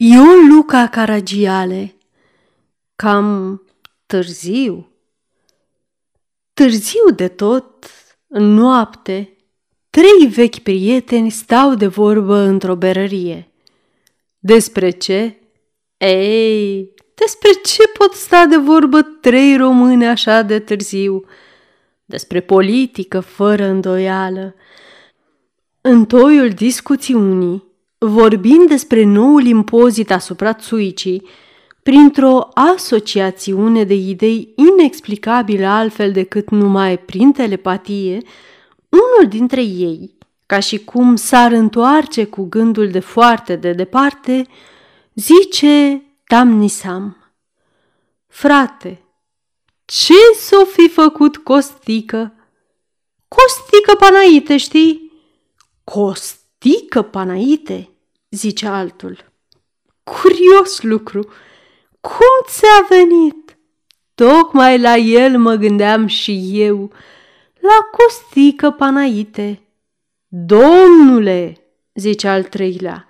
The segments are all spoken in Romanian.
Ion Luca Caragiale Cam târziu Târziu de tot, în noapte, trei vechi prieteni stau de vorbă într-o berărie. Despre ce? Ei, despre ce pot sta de vorbă trei români așa de târziu? Despre politică, fără îndoială. În toiul discuțiunii, vorbind despre noul impozit asupra țuicii, printr-o asociațiune de idei inexplicabile altfel decât numai prin telepatie, unul dintre ei, ca și cum s-ar întoarce cu gândul de foarte de departe, zice Tamnisam. Frate, ce s-o fi făcut Costică? Costică Panaite, știi? Costică Panaite, zice altul. Curios lucru, cum ți-a venit? Tocmai la el mă gândeam și eu, la Costică Panaite. Domnule, zice al treilea,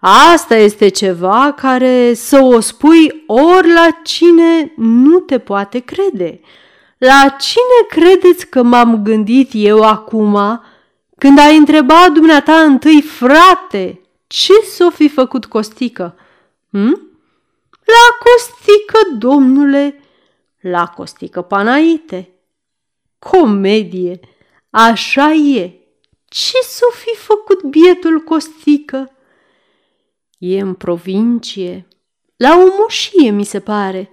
asta este ceva care să o spui ori la cine nu te poate crede. La cine credeți că m-am gândit eu acum când ai întrebat dumneata întâi, frate, ce s-o fi făcut Costică? Hm? La Costică, domnule, la Costică Panaite. Comedie, așa e. Ce s-o fi făcut bietul Costică? E în provincie, la o moșie, mi se pare.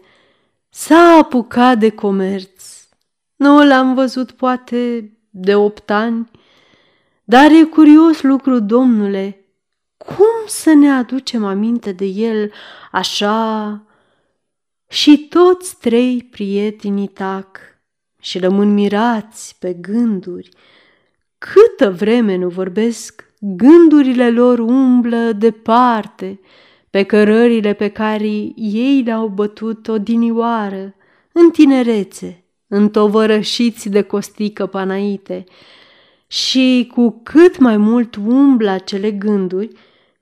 S-a apucat de comerț. Nu l-am văzut poate de opt ani, dar e curios lucru, domnule, cum să ne aducem aminte de el așa? Și toți trei prietenii tac și rămân mirați pe gânduri. Câtă vreme nu vorbesc, gândurile lor umblă departe, pe cărările pe care ei le-au bătut odinioară, în tinerețe, întovărășiți de costică panaite. Și cu cât mai mult umblă acele gânduri,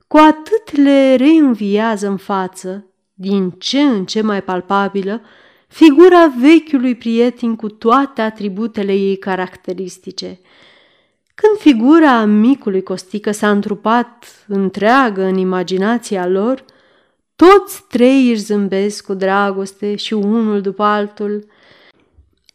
cu atât le reînviază în față, din ce în ce mai palpabilă, figura vechiului prieten cu toate atributele ei caracteristice. Când figura micului Costică s-a întrupat întreagă în imaginația lor, toți trei își zâmbesc cu dragoste și unul după altul.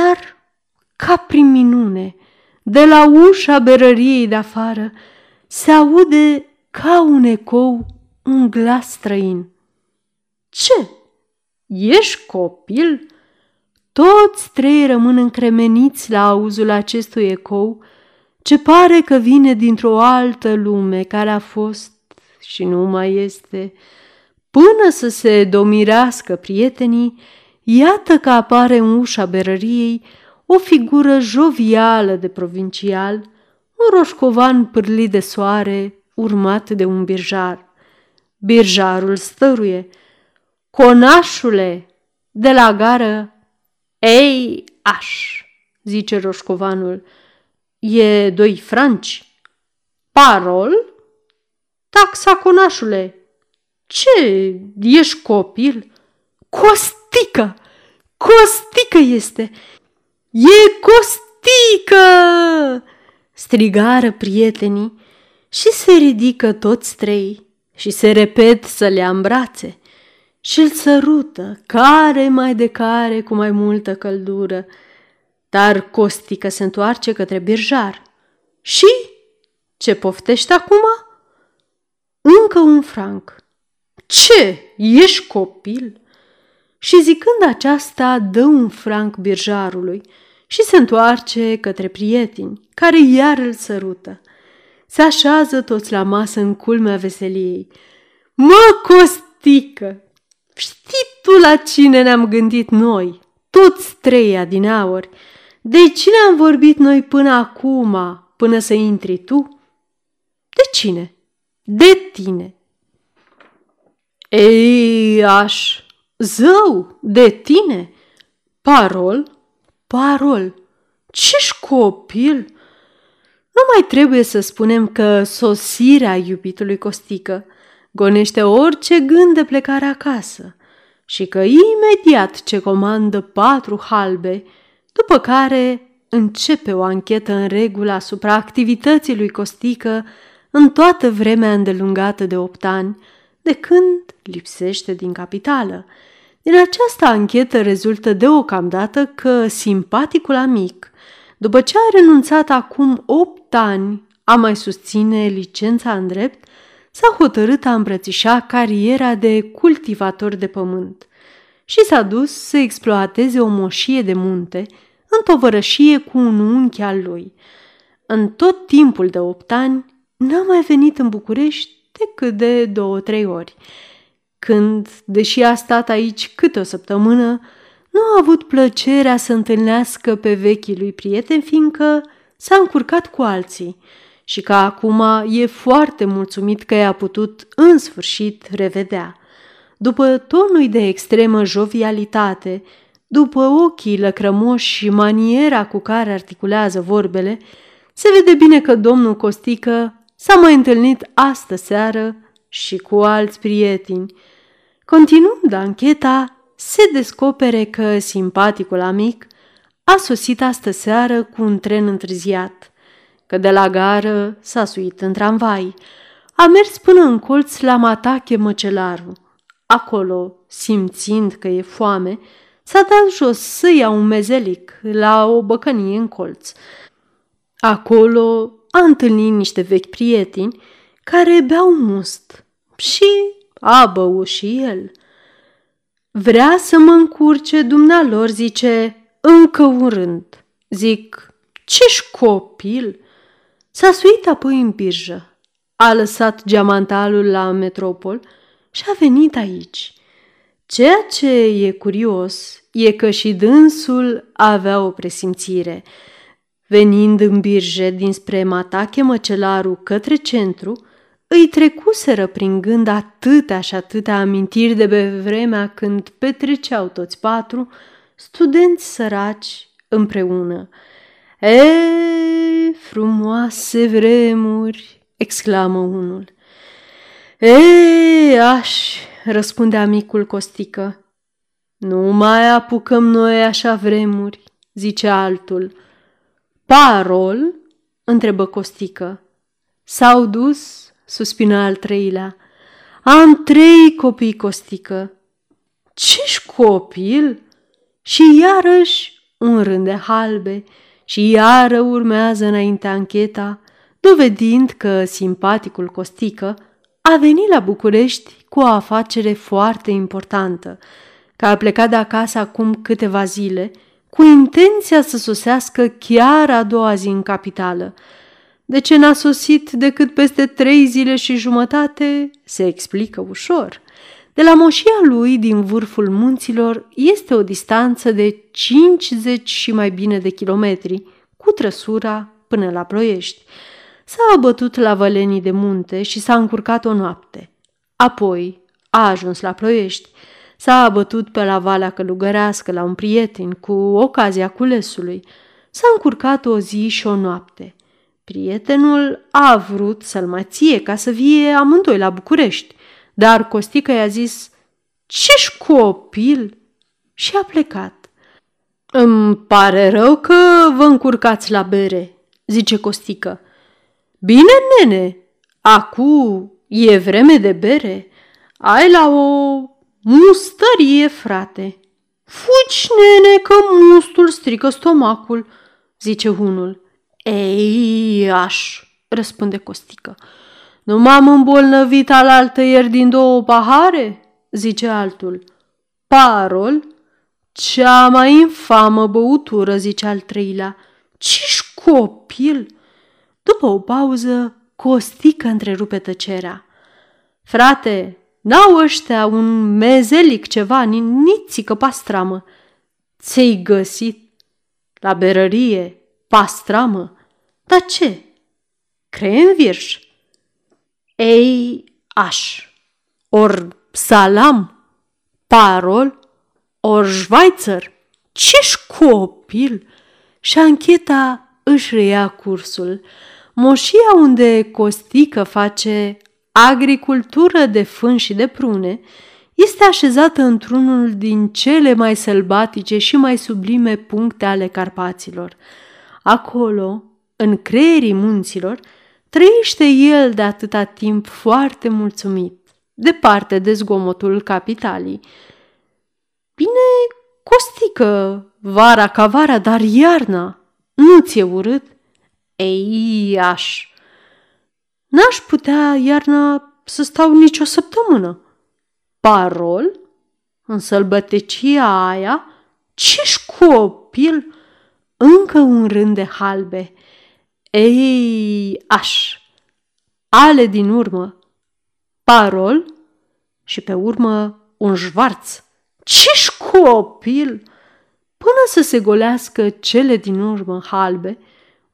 Dar, ca prin minune, de la ușa berăriei de afară se aude ca un ecou un glas străin. Ce? Ești copil? Toți trei rămân încremeniți la auzul acestui ecou, ce pare că vine dintr-o altă lume care a fost și nu mai este. Până să se domirească prietenii, iată că apare în ușa berăriei o figură jovială de provincial, un roșcovan pârlit de soare, urmat de un birjar. Birjarul stăruie. Conașule, de la gară, ei, aș, zice roșcovanul, e doi franci. Parol? Taxa, conașule. Ce, ești copil? Costică! Costică este! E Costică! strigară prietenii și se ridică toți trei și se repet să le în brațe și îl sărută, care mai de care, cu mai multă căldură. Dar Costică se întoarce către birjar. Și? Ce poftești acum? Încă un franc. Ce? Ești copil? Și zicând aceasta, dă un franc birjarului și se întoarce către prieteni, care iar îl sărută. Se așează toți la masă în culmea veseliei. Mă, Costică, știi tu la cine ne-am gândit noi, toți trei adineauri? De cine am vorbit noi până acum, până să intri tu? De cine? De tine. Ei, aș, zău, de tine? Parol? Parol. Ce-și copil? Nu mai trebuie să spunem că sosirea iubitului Costică gonește orice gând de plecare acasă și că imediat ce comandă patru halbe, după care începe o anchetă în regulă asupra activității lui Costică în toată vremea îndelungată de opt ani, de când lipsește din capitală. Din această anchetă rezultă deocamdată că simpaticul amic, după ce a renunțat acum opt ani a mai susține licența în drept, s-a hotărât a îmbrățișa cariera de cultivator de pământ și s-a dus să exploateze o moșie de munte în tovărășie cu un unchi al lui. În tot timpul de opt ani n-a mai venit în București decât de două-trei ori, când, deși a stat aici câte o săptămână, nu a avut plăcerea să întâlnească pe vechii lui prieteni, fiindcă s-a încurcat cu alții și că acum e foarte mulțumit că i-a putut în sfârșit revedea. După tonul de extremă jovialitate, după ochii lăcrămoși și maniera cu care articulează vorbele, se vede bine că domnul Costică s-a mai întâlnit astă seară și cu alți prieteni. Continuând ancheta, se descopere că simpaticul amic a sosit astă seară cu un tren întârziat, că de la gară s-a suit în tramvai, a mers până în colț la Matache Măcelaru. Acolo, simțind că e foame, s-a dat jos să ia un mezelic la o băcănie în colț. Acolo a întâlnit niște vechi prieteni care beau must și a băut și el. Vrea să mă încurce, dumnealor, zice, încă un rând. Zic, ce-și copil? S-a suit apoi în birjă, a lăsat geamantalul la metropol și a venit aici. Ceea ce e curios e că și dânsul avea o presimțire. Venind în birje dinspre Matache Măcelaru către centru, îi trecuseră prin gând atâtea și atâtea amintiri de pe vremea când petreceau toți patru, studenți săraci, împreună. E, frumoase vremuri!" exclamă unul. E, aș, răspunde amicul Costică. Nu mai apucăm noi așa vremuri, zice altul. Parol? întrebă Costică. S-au dus, suspină al treilea. Am trei copii, Costică. Ce-și copil? Și iarăși un rând de halbe și iară urmează înainte ancheta, dovedind că simpaticul Costică a venit la București cu o afacere foarte importantă, că a plecat de acasă acum câteva zile, cu intenția să sosească chiar a doua zi în capitală. De ce n-a sosit decât peste trei zile și jumătate, se explică ușor. De la moșia lui din vârful munților este o distanță de 50 și mai bine de kilometri, cu trăsura până la Ploiești. S-a abătut la vălenii de munte și s-a încurcat o noapte. Apoi a ajuns la Ploiești. S-a abătut pe la Valea Călugărească la un prieten cu ocazia culesului. S-a încurcat o zi și o noapte. Prietenul a vrut să-l mai ție ca să vie amândoi la București, dar Costică i-a zis, Ce-și copil? Și a plecat. Îmi pare rău că vă încurcați la bere, zice Costică. Bine, nene, acu E vreme de bere? Ai la o mustărie, frate. Fugi, nene, că mustul strică stomacul, zice unul. Ei, aș, răspunde Costică. Nu m-am îmbolnăvit alaltă ieri din două pahare? zice altul. Parol? Cea mai infamă băutură, zice al treilea. Ce-și copil? După o pauză, Costică întrerupe tăcerea. Frate, n-au ăștia un mezelic ceva, nițică pastramă. Ți-ai găsit? La berărie, pastramă? Dar ce? Crenvirș? Ei, aș. Or salam? Parol? Or Schweizer? Ce-și copil? Și ancheta își reia cursul. Moșia unde Costică face agricultură de fân și de prune este așezată într-unul din cele mai sălbatice și mai sublime puncte ale Carpaților. Acolo, în creierii munților, trăiește el de atâta timp foarte mulțumit, departe de zgomotul capitalii. Bine, costică, vara ca vara, dar iarna, nu ți-e urât? Ei, aș. N-aș putea iarna să stau nicio săptămână. Parol? În sălbătecia aia? Ce-și școpil? Încă un rând de halbe. Ei, aș. Ale din urmă. Parol? Și pe urmă un șvarț. Ce-și școpil? Până să se golească cele din urmă halbe,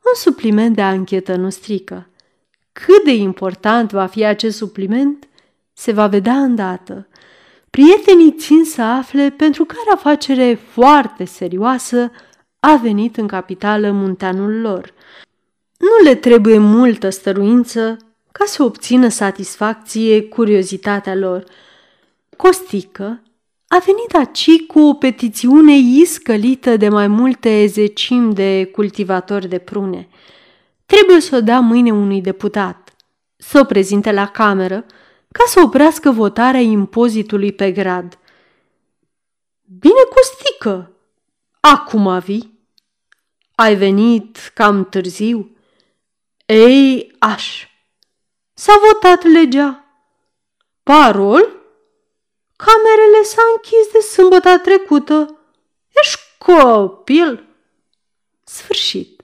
un supliment de anchetă nu strică. Cât de important va fi acest supliment, se va vedea îndată. Prietenii țin să afle pentru care afacere foarte serioasă a venit în capitală munteanul lor. Nu le trebuie multă stăruință ca să obțină satisfacție curiozitatea lor. Costică a venit aici cu o petițiune iscălită de mai multe zecimi de cultivatori de prune. Trebuie să o dea mâine unui deputat, să o prezinte la cameră, ca să oprească votarea impozitului pe grad. Bine, Costică, acum vii? Ai venit cam târziu? Ei, aș. S-a votat legea. Parol? Camerele s-a închis de sâmbătă trecută. Ești copil? Sfârșit.